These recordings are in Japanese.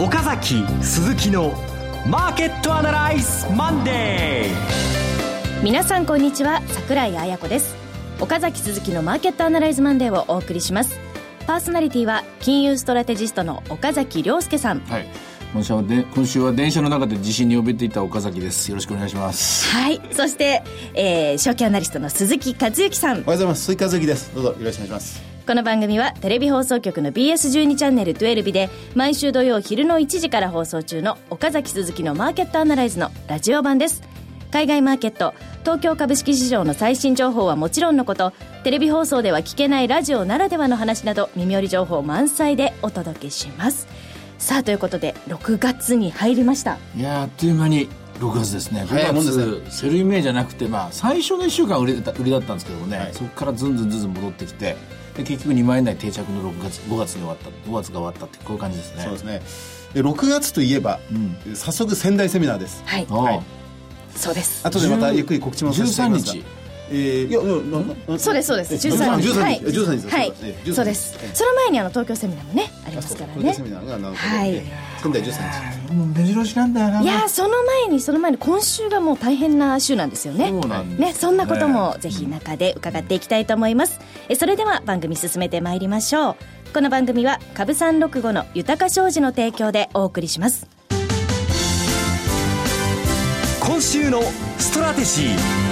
岡崎鈴木のマーケットアナライズマンデー。皆さんこんにちは桜井彩子です。岡崎鈴木のマーケットアナライズマンデーをお送りします。パーソナリティは金融ストラテジストの岡崎亮介さん。はい。今週はで今週は電車の中で地震に怯えていた岡崎です。よろしくお願いします。はい。そして、えー、証券アナリストの鈴木和之さん。おはようございます。鈴木和之です。どうぞよろしくお願いしますこの番組はテレビ放送局の BS12 チャンネル12で毎週土曜昼の1時から放送中の岡崎鈴木のマーケットアナライズのラジオ版です。海外マーケット東京株式市場の最新情報はもちろんのことテレビ放送では聞けないラジオならではの話など耳寄り情報満載でお届けします。さあということで6月に入りました。いやあっという間に6月ですね。5月、ね、セルイメイじゃなくて、まあ、最初の1週間売り売りだったんですけどもね、はい、そこからずんずんずんずん戻ってきてで結局2万円台定着の6月5月に終わった5月が終わったってこういう感じですね。そうですね。で6月といえば、うん、早速仙台セミナーです。はい、はい、そうです。後でまたゆっくり告知もさせていただきます13日えー、いやなそうですそうです。13日。はい。13日はい。そうです。その前にあの東京セミナーもねありますからね。セミナーがなるほどはい。仙台13日。もう目白押しなんだよな。いやその前にその前に今週がもう大変な週なんですよね。そうなんねそんなこともぜひ中で伺っていきたいと思います。えそれでは番組進めてまいりましょう。この番組は株三六五の豊か商事の提供でお送りします。今週のストラテジー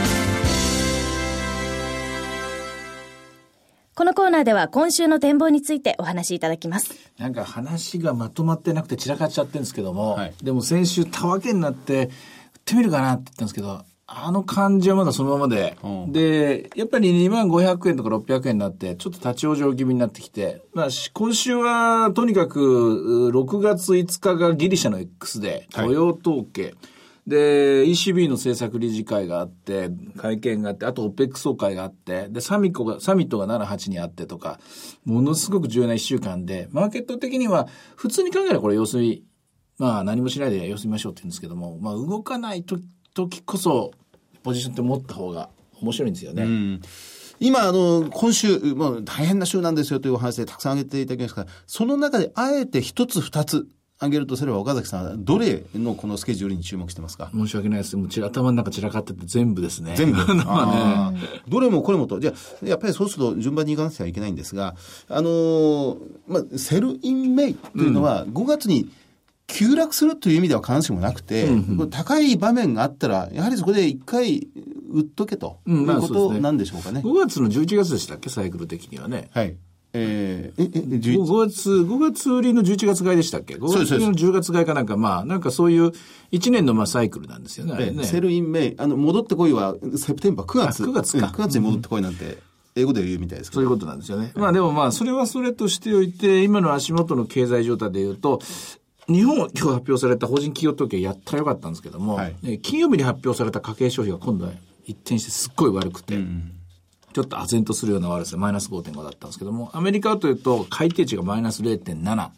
このコーナーでは今週の展望についてお話しいただきます。なんか話がまとまってなくて散らかっちゃってるんですけども、はい、でも先週たわけになって、売ってみるかなって言ったんですけど、あの感じはまだそのままで、うん、で、やっぱり2万500円とか600円になって、ちょっと立ち往生気味になってきて、まあ、今週はとにかく6月5日がギリシャの X で、雇用統計、はいで、ECB の政策理事会があって、会見があって、あと OPEC 総会があって、で、サミットが、サミットが7、8にあってとか、ものすごく重要な1週間で、マーケット的には、普通に考えればこれ要するに、まあ何もしないで様子見ましょうって言うんですけども、まあ動かないと時こそ、ポジションって持った方が面白いんですよね。うん今、あの、今週、もう大変な週なんですよというお話でたくさん挙げていただきますから、その中であえて一つ二つ、挙げるとすれば岡崎さんはどれのこのスケジュールに注目してますか申し訳ないです。もう頭の中散らかってて全部ですね。全部。ね、どれもこれもと。じゃあ、やっぱりそうすると順番にいかなくてはいけないんですが、あのー、まあ、 Sell in May というのは5月に急落するという意味では必ずしもなくて、うんうん、高い場面があったら、やはりそこで一回売っとけということなんでしょうかね。うん、まあ、ね5月の11月でしたっけ、サイクル的にはね。はい。えー、え、え、5月、5月売りの11月買いでしたっけ ?5 月売りの10月買いかなんか、まあ、なんかそういう1年のまあサイクルなんですよね。ね Sell in May、あの、戻ってこいは、 September、9月。9月か。9月に戻ってこいなんて。英語で言うみたいですそういうことなんですよね。まあでもまあ、それはそれとしておいて、今の足元の経済状態で言うと、日本今日発表された法人企業統計やったらよかったんですけども、はい、金曜日に発表された家計消費が今度は一転してすっごい悪くて、うんちょっと唖然とするような悪さ、マイナス5.5だったんですけども、アメリカはというと、改定値がマイナス0.7。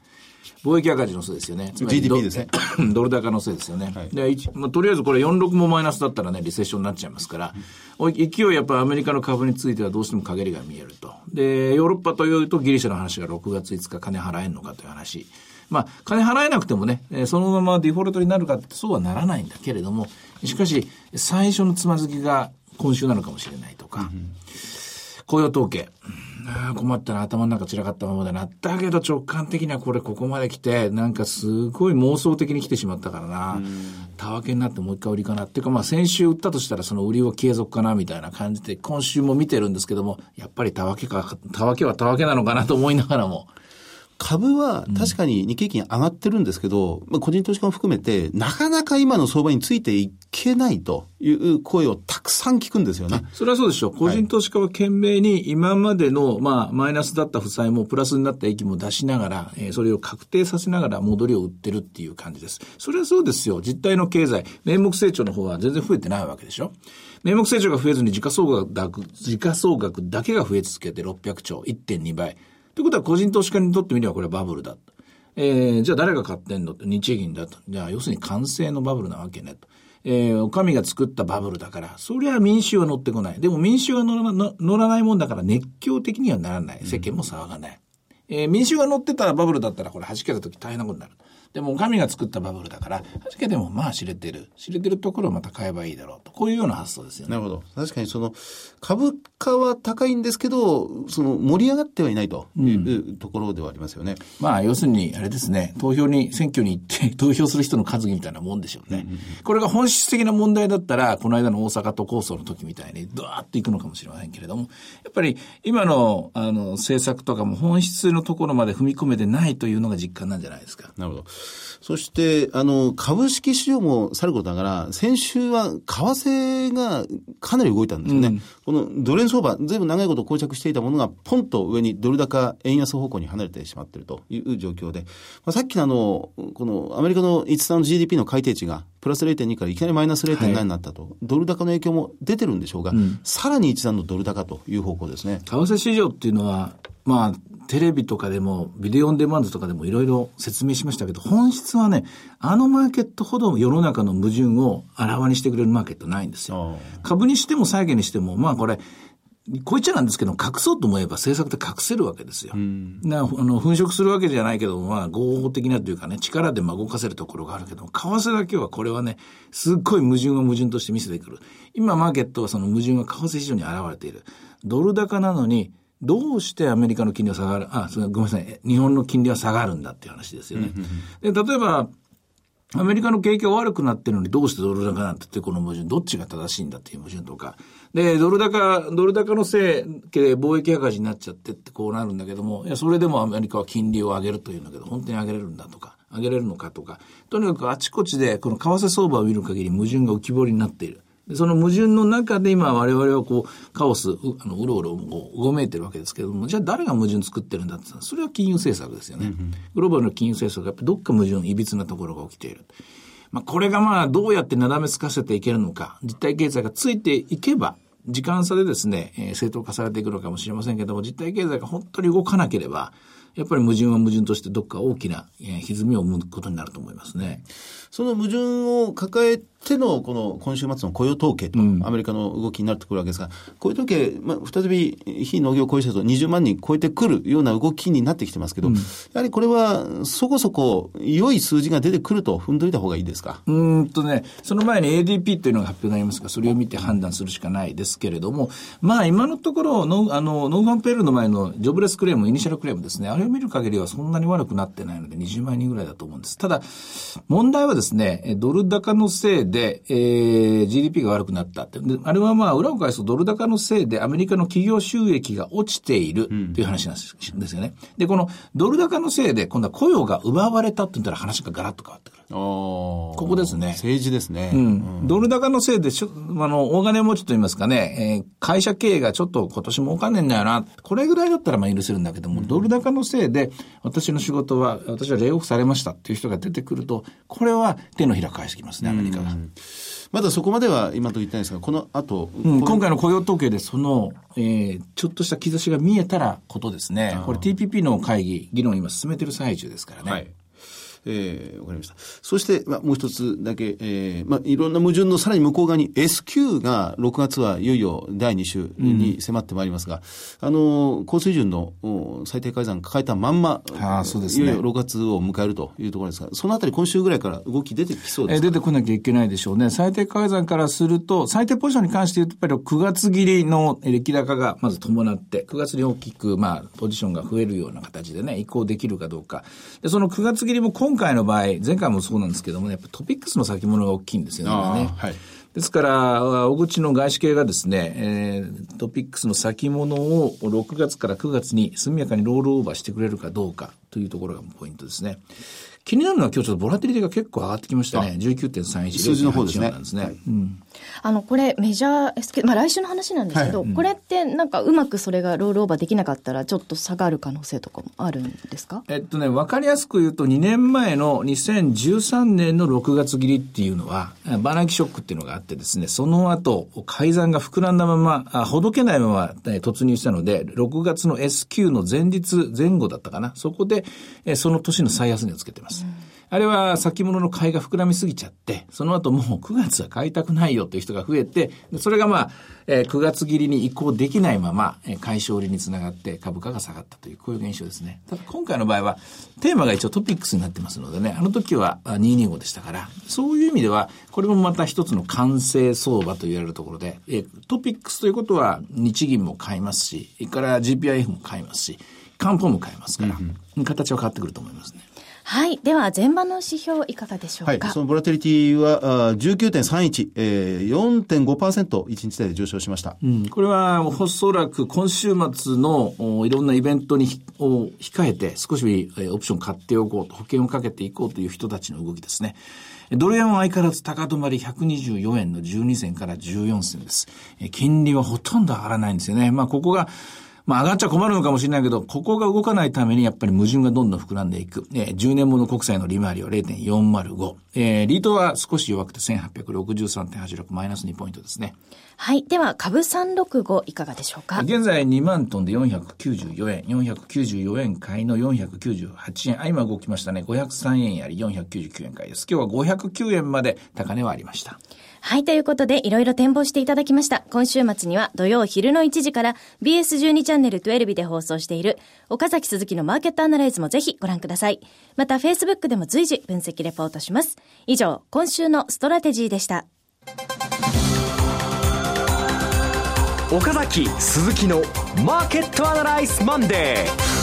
貿易赤字のせいですよね。GDP ですね。ドル高のせいですよね。はい、でまあ、とりあえずこれ46もマイナスだったらね、リセッションになっちゃいますから、うん、勢いやっぱアメリカの株についてはどうしても陰りが見えると。で、ヨーロッパというとギリシャの話が6月5日金払えんのかという話。まあ、金払えなくてもね、そのままデフォルトになるかってそうはならないんだけれども、しかし、最初のつまずきが今週なのかもしれないとか、うん雇用統計。困ったな、頭の中散らかったままだな。だけど直感的にはこれここまで来て、なんかすごい妄想的に来てしまったからな。たわけになってもう一回売りかな。っていうかまあ先週売ったとしたらその売りを継続かなみたいな感じで、今週も見てるんですけども、やっぱりたわけか、たわけはたわけなのかなと思いながらも。株は確かに日経金上がってるんですけど、まあ、個人投資家も含めて、なかなか今の相場についていけないという声をたくさん聞くんですよね。それはそうでしょう。個人投資家は懸命に今までの、まあ、マイナスだった負債もプラスになった益も出しながら、えー、それを確定させながら戻りを売ってるっていう感じです。それはそうですよ。実態の経済、名目成長の方は全然増えてないわけでしょ。名目成長が増えずに時価総額時価総額だけが増え続けて600兆、1.2倍。ということは個人投資家にとってみればこれはバブルだと。えー、じゃあ誰が買ってんのって日銀だと。じゃあ要するに完成のバブルなわけねと。えー、お上が作ったバブルだから、そりゃ民衆は乗ってこない。でも民衆は乗ら乗らないもんだから熱狂的にはならない。世間も騒がない。うん、えー、民衆が乗ってたらバブルだったらこれ弾けた時大変なことになる。でも、神が作ったバブルだから、はじけてもまあ知れてる。知れてるところをまた買えばいいだろうと。こういうような発想ですよね。なるほど。確かにその、株価は高いんですけど、その、盛り上がってはいないというところではありますよね。まあ、要するに、あれですね、投票に、選挙に行って 投票する人の数みたいなもんでしょうね。これが本質的な問題だったら、この間の大阪都構想の時みたいに、ドワーッといくのかもしれませんけれども、やっぱり、今の、あの、政策とかも本質のところまで踏み込めてないというのが実感なんじゃないですか。なるほど。そして、あの、株式市場もさることながら、先週は為替がかなり動いたんですよね。このドル円相場、ずいぶん長いこと膠着していたものが、ポンと上にドル高、円安方向に離れてしまっているという状況で、まあ、さっきのあの、このアメリカの5つの GDP の改定値が、プラス0.2からいきなりマイナス0.7になったと、ドル高の影響も出てるんでしょうが、さらに一段のドル高という方向ですね。為替市場っていうのは、まあ、テレビとかでも、ビデオオンデマンドとかでもいろいろ説明しましたけど、本質はね、あのマーケットほど世の中の矛盾をあらわにしてくれるマーケットないんですよ。株にしても債券にしても、まあこれ、こういっちゃなんですけど、隠そうと思えば政策って隠せるわけですよ。なあの粉飾するわけじゃないけど、まあ合法的なというかね、力でまあ動かせるところがあるけど、為替だけはこれはね、すっごい矛盾を矛盾として見せてくる。今マーケットはその矛盾が為替市場に現れている。ドル高なのに、どうしてアメリカの金利は下がる、あ、ごめんなさい、日本の金利は下がるんだっていう話ですよね。で、例えば、アメリカの景気が悪くなってるのにどうしてドル高なんてってこの矛盾、どっちが正しいんだっていう矛盾とか。で、ドル高、ドル高のせいで貿易赤字になっちゃってってこうなるんだけども、いや、それでもアメリカは金利を上げるというんだけど、本当に上げれるんだとか、上げれるのかとか、とにかくあちこちでこの為替相場を見る限り矛盾が浮き彫りになっている。でその矛盾の中で今我々はこう、カオス、うあのうろうろこううごめいてるわけですけれども、じゃあ誰が矛盾作ってるんだってそれは金融政策ですよね。グローバルの金融政策がやっぱりどっか矛盾、いびつなところが起きている。まあ、これがまあ、どうやってなだめつかせていけるのか、実体経済がついていけば、時間差でですね、えー正当化されていくのかもしれませんけども、実体経済が本当に動かなければ、やっぱり矛盾は矛盾としてどっか大きな、えー歪みを生むことになると思いますね。その矛盾を抱えての、この今週末の雇用統計と、アメリカの動きになってくるわけですが、雇用統計、まあ、再び非農業雇用者数20万人超えてくるような動きになってきてますけど、やはりこれはそこそこ良い数字が出てくると踏んどいた方がいいですか？うーんとね、その前に ADP というのが発表になりますが、それを見て判断するしかないですけれども、まあ今のところ、ノーあの、 non-farm payroll の前の jobless claim、 initial claim ですね、あれを見る限りはそんなに悪くなってないので20万人ぐらいだと思うんです。ただ、問題はですね、えドル高のせいで、えー GDP が悪くなったって。であれはまあ裏を返すとドル高のせいでアメリカの企業収益が落ちているという話なんですよね。で、このドル高のせいで今度は雇用が奪われたって言ったら話がガラッと変わってくる。ここですね政治ですね。うんドル高のせいでしょ、あの、大金持ちと言いますかね、えー会社経営がちょっと今年もお金んだよな。これぐらいだったらまあ許せるんだけども、ドル高のせいで、私の仕事は、私はレイオフされましたっていう人が出てくると、これは手のひら返してきますね、アメリカが。まだそこまでは今と言ってないですが、この後、うん、今回の雇用統計でその、えーちょっとした兆しが見えたらことですね。これ TPP の会議、議論今進めてる最中ですからね。はい。えーわかりました。そして、まあ、もう一つだけ、えーまあ、いろんな矛盾のさらに向こう側に S q が6月はいよいよ第2週に迫ってまいりますが、あの、高水準のお最低改ざん抱えたまんま、あーそうですねいよいよ6月を迎えるというところですが、そのあたり今週ぐらいから動き出てきそうですかえー出てこなきゃいけないでしょうね。最低改ざんからすると、最低ポジションに関して言うと、やっぱり9月切りの歴高がまず伴って、9月に大きく、まあ、ポジションが増えるような形でね、移行できるかどうか。で、その9月切りも今回の場合、前回もそうなんですけどもね、やっぱトピックスの先物が大きいんですよね、はいですから、大口の外資系がですね、えートピックスの先物を6月から9月に速やかにロールオーバーしてくれるかどうかというところがポイントですね。気になるのは今日ちょっとボラティリティが結構上がってきましたね。19.31。数字の方ですね0.84なんですね。うんあの、これメジャー S q まあ来週の話なんですけど、これってなんかうまくそれがロールオーバーできなかったらちょっと下がる可能性とかもあるんですか？えっとね、わかりやすく言うと、2年前の2013年の6月切りっていうのは、バーナンキショックっていうのがあってですね、その後、改ざんが膨らんだまま、あほどけないまま、えー突入したので、6月の S q の前日、前後だったかな。そこで、えーその年の最安値をつけてます。あれは先物の買いが膨らみすぎちゃって、その後もう9月は買いたくないよという人が増えて、それがまあ、えー9月切りに移行できないまま、えー買い勝利につながって株価が下がったという、こういう現象ですね。ただ今回の場合は、テーマが一応トピックスになってますのでね、あの時はあ225でしたから、そういう意味では、これもまた一つの完成相場と言われるところで、えートピックスということは日銀も買いますし、それから GPIF も買いますし、漢方も買いますから、形は変わってくると思いますね。はい。では、前場の指標いかがでしょはい。うか。そのボラテリティはあー19.31、えー、4.5%一日で上昇しました。うんこれはおそらく今週末のおいろんなイベントにひを控えて少しえーオプション買っておこうと、保険をかけていこうという人たちの動きですね。ドル円は相変わらず高止まり124円の12銭から14銭です。えー金利はほとんど上がらないんですよね。まあここがまあ上がっちゃ困るのかもしれないけど、ここが動かないためにやっぱり矛盾がどんどん膨らんでいく。えー10年物国債の利回りは0.405。えーリートは少し弱くて1863.86マイナス2ポイントですね。はい。では、株365いかがでしょうか？現在2万トンで494円、494円買いの498円。あ、今動きましたね。503円やり499円買いです。今日は509円まで高値はありました。はい。ということで、いろいろ展望していただきました。今週末には土曜昼の1時から BS12 チャンネル12で放送している岡崎鈴木のマーケットアナライズもぜひご覧ください。また、Facebook でも随時分析レポートします。以上、今週のストラテジーでした。岡崎鈴木のマーケットアナライズマンデー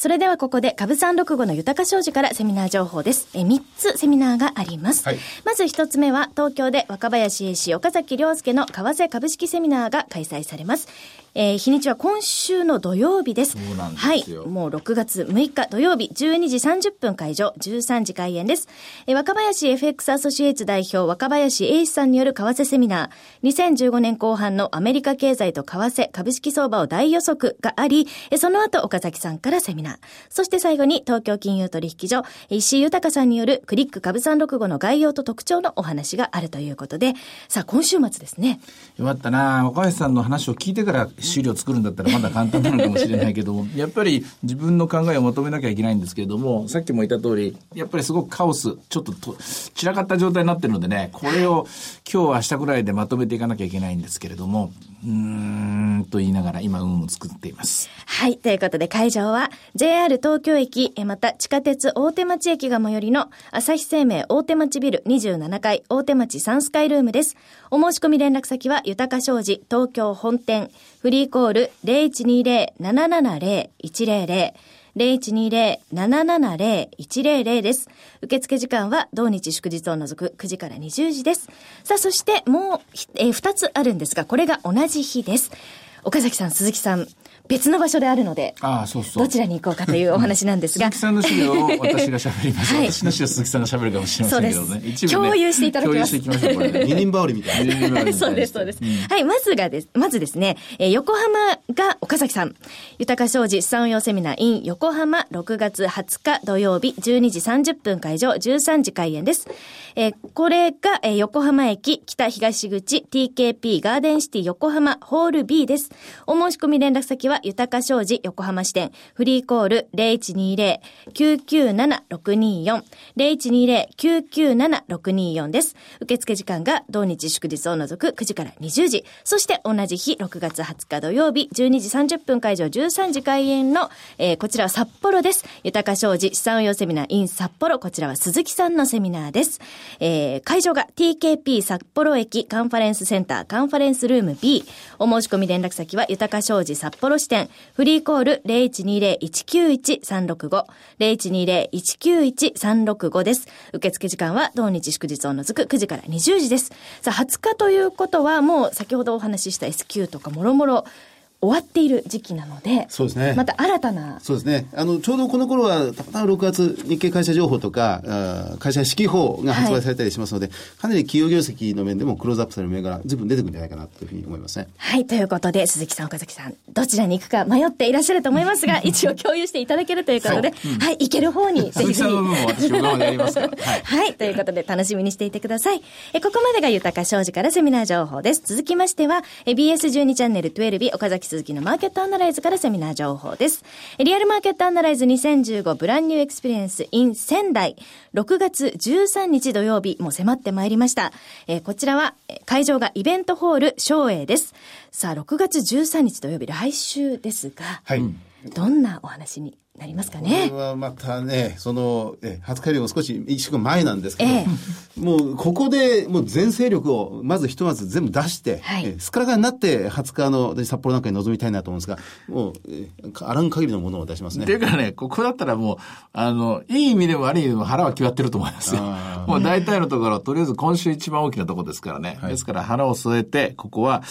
それではここで株365の豊か商事からセミナー情報です。え、3つセミナーがあります。はいまず1つ目は東京で若林英氏岡崎良介の為替株式セミナーが開催されます。えー日にちは今週の土曜日です。そうなんですよはい。もう6月6日土曜日12時30分会場、13時開演です。えー若林 FX アソシエイツ代表若林英氏さんによる為替セミナー、2015年後半のアメリカ経済と為替株式相場を大予測があり、えーその後岡崎さんからセミナー。そして最後に東京金融取引所、石井豊さんによるクリック株365の概要と特徴のお話があるということで、さあ今週末ですね。よかったな若林さんの話を聞いてから資料作るんだったらまだ簡単なのかもしれないけども、やっぱり自分の考えをまとめなきゃいけないんですけれども、さっきも言った通り、やっぱりすごくカオス、ちょっとと散らかった状態になってるのでね、これを今日明日ぐらいでまとめていかなきゃいけないんですけれども、うーんと言いながら今運を作っています。はい。ということで会場は JR 東京駅、また地下鉄大手町駅が最寄りの朝日生命大手町ビル27階大手町サンスカイルームです。お申し込み連絡先は豊か商事東京本店フリーコール0120-770-100 0120-770-100です。受付時間は同日祝日を除く9時から20時です。さあ、そしてもう、えー、2つあるんですが、これが同じ日です。岡崎さん、鈴木さん、別の場所であるので、ああ、そうそう。どちらに行こうかというお話なんですが。鈴木、さんの資料を私が喋ります。はい。私の資料鈴木さんが喋るかもしれませんけどね。ね共有していただきます。共有していきましょう、これ。ね。二人羽織みたいな。そうで。す、そうで。す。はい、まずがで。す、まずで。すね、えー横浜が岡崎さん、豊か商事資産運用セミナー in 横浜6月20日土曜日12時30分会場13時開演で。す。えーこれが、えー横浜駅北東口 TKP ガーデンシティ横浜ホール B で。す。お申し込み連絡先は豊か商事横浜支店フリーコール0120-997-624 0120-997-624です。受付時間が同日祝日を除く9時から20時。そして同じ日6月20日土曜日12時30分会場13時開演の、えーこちらは札幌です。豊か商事資産運用セミナー in 札幌。こちらは鈴木さんのセミナーです。えー会場が TKP 札幌駅カンファレンスセンターカンファレンスルーム B。お申し込み連絡先は豊か商事札幌支店フリーコール0120-191-365 0120-191-365です。受付時間は同日祝日を除く9時から20時です。さあ、20日ということはもう先ほどお話しした SQ とかもろもろ終わっている時期なので、そうですねまた新たなそうですね。あの、ちょうどこの頃は、たまたま6月、日経会社情報とか、あー会社指揮法が発売されたりしますので、かなり企業業績の面でもクローズアップされる銘柄、ずいぶん出てくるんじゃないかなというふうに思いますね。はい。ということで、鈴木さん、岡崎さん、どちらに行くか迷っていらっしゃると思いますが、一応共有していただけるということで、はい、行ける方に、ぜ鈴木さんひぜひ。はい。はい。ということで、楽しみにしていてください。え、ここまでが豊か商事からセミナー情報です。続きましては、え BS12 チャンネル12岡崎鈴木のマーケットアナライズからセミナー情報です。リアルマーケットアナライズ2015ブランニューエクスペリエンス in 仙台。6月13日土曜日、もう迫ってまいりました。えー、こちらは、会場がイベントホール松栄です。さあ、6月13日土曜日、来週ですが、はい。どんなお話になりますかね？これはまたね、その、え、初回よりも少し一週間前なんですけど、ええ、もうここでもう全精力をまずひとまず全部出して、はい、えすっからかんになって20日の札幌なんかに臨みたいなと思うんですが、もう、えあらん限りのものを出しますね。っていうかね、ここだったらもう、あの、いい意味でも悪い意味でも腹は決まってると思いますよ。もう大体のところ、とりあえず今週一番大きなところですからね。はい、ですから腹を据えて、ここは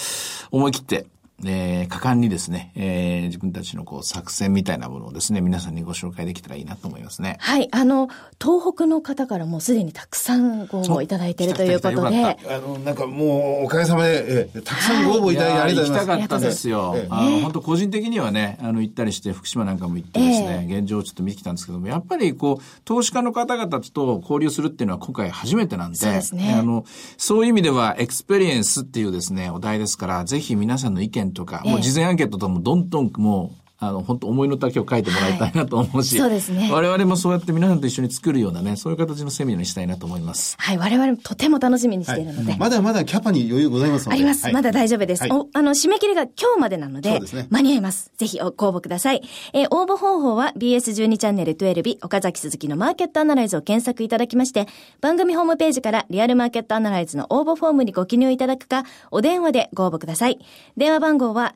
思い切って、えー、果敢にですね、えー、自分たちのこう作戦みたいなものをですね、皆さんにご紹介できたらいいなと思いますね。はい。あの、東北の方からもすでにたくさんご応募いただいているということで。あの、なんかもう、おかげさまで、えー、たくさんご応募いただいてありがとうございます。行きたかったですよ。えー、あの、本当個人的にはね、あの、行ったりして、福島なんかも行ってですね、えー、現状をちょっと見てきたんですけども、やっぱりこう、投資家の方々と交流するっていうのは今回初めてなんで、そうですね。あの、そういう意味では、 Experience っていうですね、お題ですから、ぜひ皆さんの意見とか、もう事前アンケートともどんどんもうあの、本当思いの丈を書いてもらいたいなと思うし、はい、そうですね。我々もそうやって皆さんと一緒に作るようなね、そういう形のセミナーにしたいなと思います。はい、我々もとても楽しみにしているので。はい、まだまだキャパに余裕ございますので。あります。はい、まだ大丈夫です。お、あの、締め切りが今日までなので、そうですね。間に合います。ぜひご応募ください。えー、応募方法は BS12 チャンネル12日、岡崎鈴木のマーケットアナライズを検索いただきまして、番組ホームページからリアルマーケットアナライズの応募フォームにご記入いただくか、お電話でご応募ください。電話番号は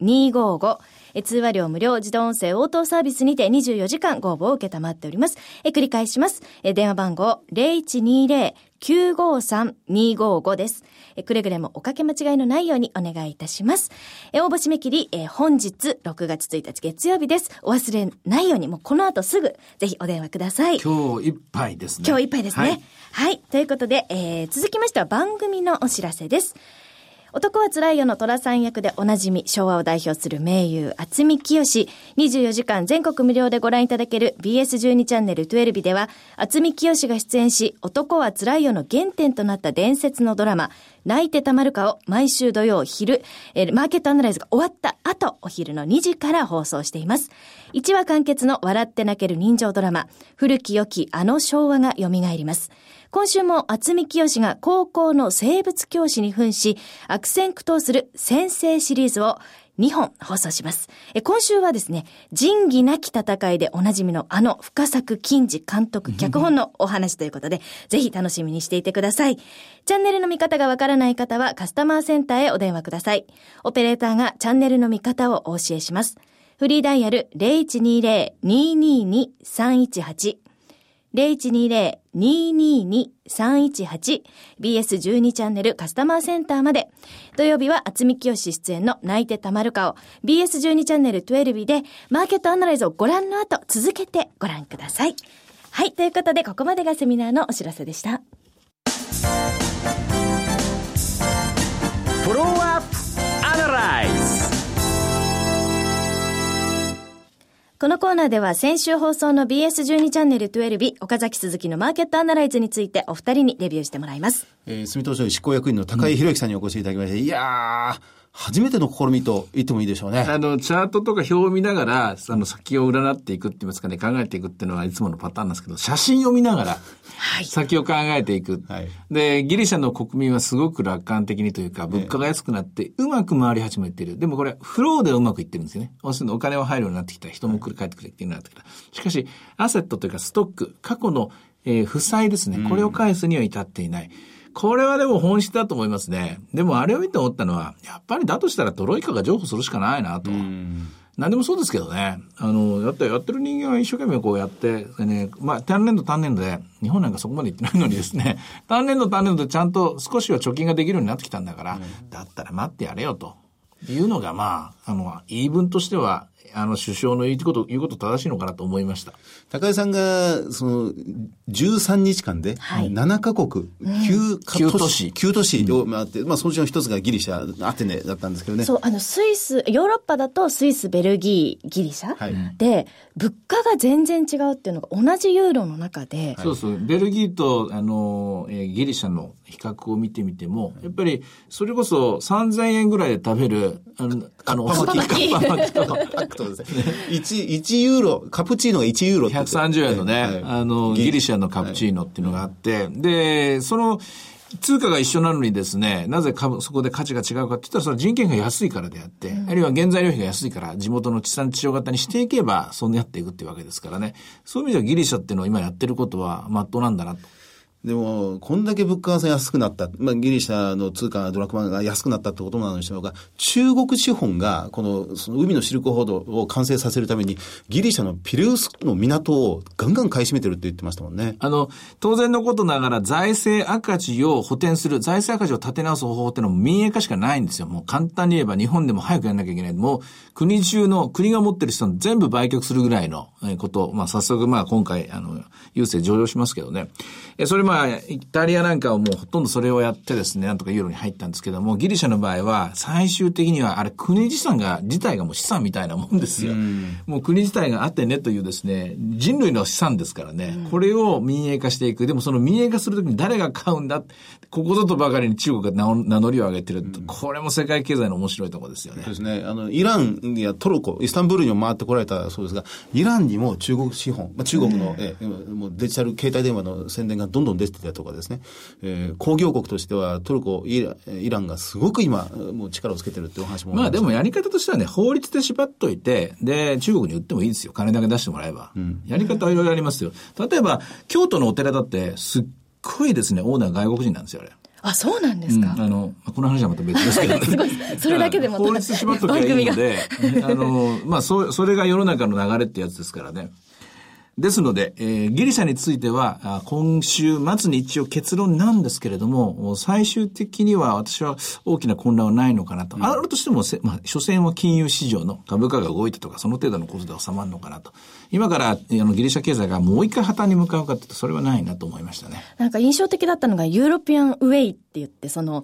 0120-953-25 5通話料無料自動音声応答サービスにて24時間ご応募を受けたまっております。え繰り返します。え電話番号0120-953-255です。えくれぐれもおかけ間違いのないようにお願いいたします。え応募締め切り、え本日6月1日月曜日です。お忘れないように、もうこの後すぐぜひお電話ください。今日いっぱいですね。今日いっぱいですね。はい。はい、ということで、えー、続きましては番組のお知らせです。男はつらいよの虎さん役でおなじみ、昭和を代表する名優、厚見清。24時間全国無料でご覧いただける BS12 チャンネル12では、厚見清が出演し、男はつらいよの原点となった伝説のドラマ、泣いてたまるかを毎週土曜昼、えー、マーケットアナライズが終わった後、お昼の2時から放送しています。1話完結の笑って泣ける人情ドラマ、古き良きあの昭和が蘇ります。今週も厚み清が高校の生物教師に扮し、悪戦苦闘する先生シリーズを2本放送します。今週はですね、仁義なき戦いでおなじみのあの深作金次監督脚本のお話ということで、ぜひ楽しみにしていてください。チャンネルの見方がわからない方はカスタマーセンターへお電話ください。オペレーターがチャンネルの見方をお教えします。フリーダイヤル0120-222-318 0120-222-318 BS12 チャンネルカスタマーセンターまで。土曜日は厚見清出演の泣いてたまる顔 BS12 チャンネル12でマーケットアナライズをご覧の後続けてご覧ください。はい。ということでここまでがセミナーのお知らせでした。このコーナーでは先週放送の BS12 チャンネル12岡崎鈴木のマーケットアナライズについてお二人にレビューしてもらいます。えー、住東証執行役員の高井博之さんにお越しいただきまして、うん、いやー、初めての試みと言ってもいいでしょうね。あの、チャートとか表を見ながら、あの、先を占っていくって言いますかね、考えていくっていうのはいつものパターンなんですけど、写真を見ながら、先を考えていく。はい、で、ギリシャの国民はすごく楽観的にというか、物価が安くなって、うまく回り始めている。でもこれ、フローでうまくいってるんですよね。要するにお金は入るようになってきた。人も来る、帰ってくるっていうようになってきた。しかし、アセットというかストック、過去の、えー、負債ですね。これを返すには至っていない。うんこれはでも本質だと思いますね。でもあれを見て思ったのは、やっぱりだとしたらトロイカが譲歩するしかないなと。何でもそうですけどね。あの、やってやってる人間は一生懸命こうやって、ね、まあ、単年度単年度で、日本なんかそこまで行ってないのにですね、単年度単年度でちゃんと少しは貯金ができるようになってきたんだから、だったら待ってやれよと。いうのが、まあ、あの、言い分としては、あの、首相の言うこと、言うこと正しいのかなと思いました。高井さんが、その、13日間で、7カ国、9カ9都市9都市を回って、まあ、そのうちの一つがギリシャ、アテネだったんですけどね。そう、あの、スイス、ヨーロッパだとスイス、ベルギー、ギリシャ、はいで、物価が全然違うっていうのが同じユーロの中で、そうそう。ベルギーと、あの、えーギリシャの比較を見てみても、やっぱり、それこそ3000円ぐらいで食べる、あの、あの、おカッパ巻きカッパ巻きと、ファクトですね。1、1ユーロ、カプチーノが1ユーロって言って。130円のね、はいあの、ギリシャのカプチーノっていうのがあって、で、その、通貨が一緒なのにですね、なぜ株そこで価値が違うかって言ったら、それは人件費が安いからであって、あるいは原材料費が安いから、地元の地産地消型にしていけば、そうやっていくっていうわけですからね。そういう意味ではギリシャっていうのは今やってることは、まっとうなんだなと。でも、こんだけ物価が安くなった。まあ、ギリシャの通貨、ドラクマが安くなったってことなのにしてもが、中国資本が、この、その海のシルクロードを完成させるために、ギリシャのピレウスの港をガンガン買い占めてるって言ってましたもんね。あの、当然のことながら財政赤字を補填する、財政赤字を立て直す方法ってのは民営化しかないんですよ。もう簡単に言えば日本でも早くやんなきゃいけない。もう国中の、国が持ってる人の全部売却するぐらいのえこと。まあ早速まあ今回、あの、郵政上場しますけどね。えそれまあ、イタリアなんかはもうほとんどそれをやってですね、なんとかユーロに入ったんですけども、ギリシャの場合は最終的にはあれ国資産が、自体がもう資産みたいなもんですよ。もう国自体があってねというですね、人類の資産ですからね、これを民営化していく。でもその民営化するときに誰が買うんだ？ここぞとばかりに中国が名名乗りを上げてる。これも世界経済の面白いところですよねそう。ですね。あの、イランやトルコ、イスタンブールにも回ってこられたそうですが、イランにも中国資本、まあ、中国の、ええもうデジタル携帯電話の宣伝がどんどん出てたとかですね、えー工業国としてはトルコ、イライランがすごく今、もう力をつけてるっていうお話もまあでもややり方としてはね、法律で縛っといて、で、中国に売ってもいいですよ。金だけ出してもらえば。やり方はいろいろありますよ。例えば、京都のお寺だって、すっごいですね、オーナー外国人なんですよ、あれ。あ、そうなんですか。うんあの、まあこの話はまた別ですけどね。すごいそれだけでも法律縛っときゃいいので、あの、まあ、そ、それが世の中の流れってやつですからね。ですので、えーギリシャについては、あ今週末に一応結論なんですけれども、最終的には私は大きな混乱はないのかなと。あるとしてもせ、まあ、所詮は金融市場の株価が動いたとか、その程度のことで収まるのかなと。今から、あの、ギリシャ経済がもう一回破綻に向かうかってそれはないなと思いましたね。なんか印象的だったのが、ユーロピアンウェイって言って、その、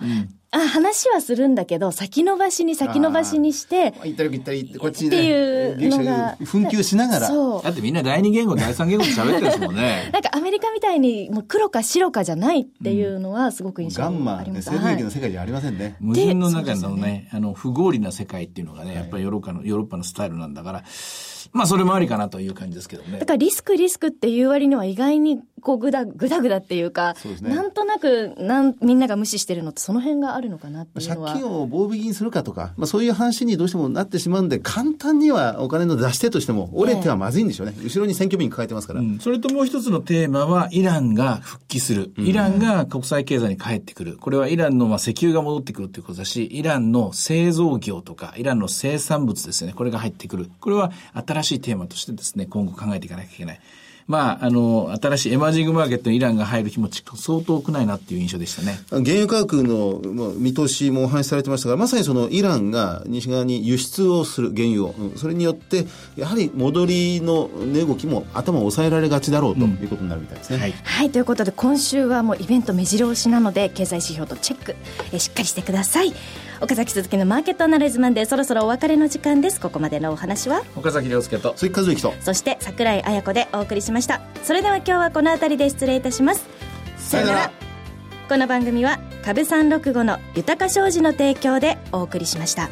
あ、話はするんだけど、先延ばしに先延ばしにして、行ったり行ったりこっちっていうのが紛糾しながら。そう。だってみんな第二言語、第三言語で喋ってるんですもんね。なんかアメリカみたいにもう黒か白かじゃないっていうのはすごく印象ガンマあります。西部劇のはい世界じゃありませんね。矛盾の中のね、あの、不合理な世界っていうのがね、やっぱりヨーロッパの、ヨーロッパのスタイルなんだから、まあそれもありかなという感じですけどねだ。からリスクリスクっていう割には意外にこうぐだぐだぐだっていうかねなんとなくなんみんなが無視してるのってその辺があるのかなっていう借のは。金を棒引きにするかとか、まあ、そういう話にどうしてもなってしまうんで、簡単にはお金の出し手としても折れてはまずいんでしょうね。後ろに選挙民抱えてますから。うんそれともう一つのテーマは、イランが復帰する。イランが国際経済に帰ってくる。これはイランのまあ石油が戻ってくるということだし、イランの製造業とか、イランの生産物ですね。これが入ってくる。これは新しいテーマとしてですね、今後考えていかなきゃいけない。まあ、あの、新しいエマージングマーケットにイランが入る日もち相当少ないなっていう印象でしたね。原油価格のまあ見通しもお話しされてましたが、まさにそのイランが西側に輸出をする原油を、うんそれによって、やはり戻りの値動きも頭を抑えられがちだろうということになるみたいですね。はい。はい、ということで今週はもうイベント目白押しなので経済指標とチェックえしっかりしてください岡崎鈴木のマーケットアナライズマンでそろそろお別れの時間です。ここまでのお話は？岡崎亮介と。鈴木和之と。そして桜井彩子でお送りしました。それでは今日はこの辺りで失礼いたします。さよなら。この番組は株三六五の豊か商事の提供でお送りしました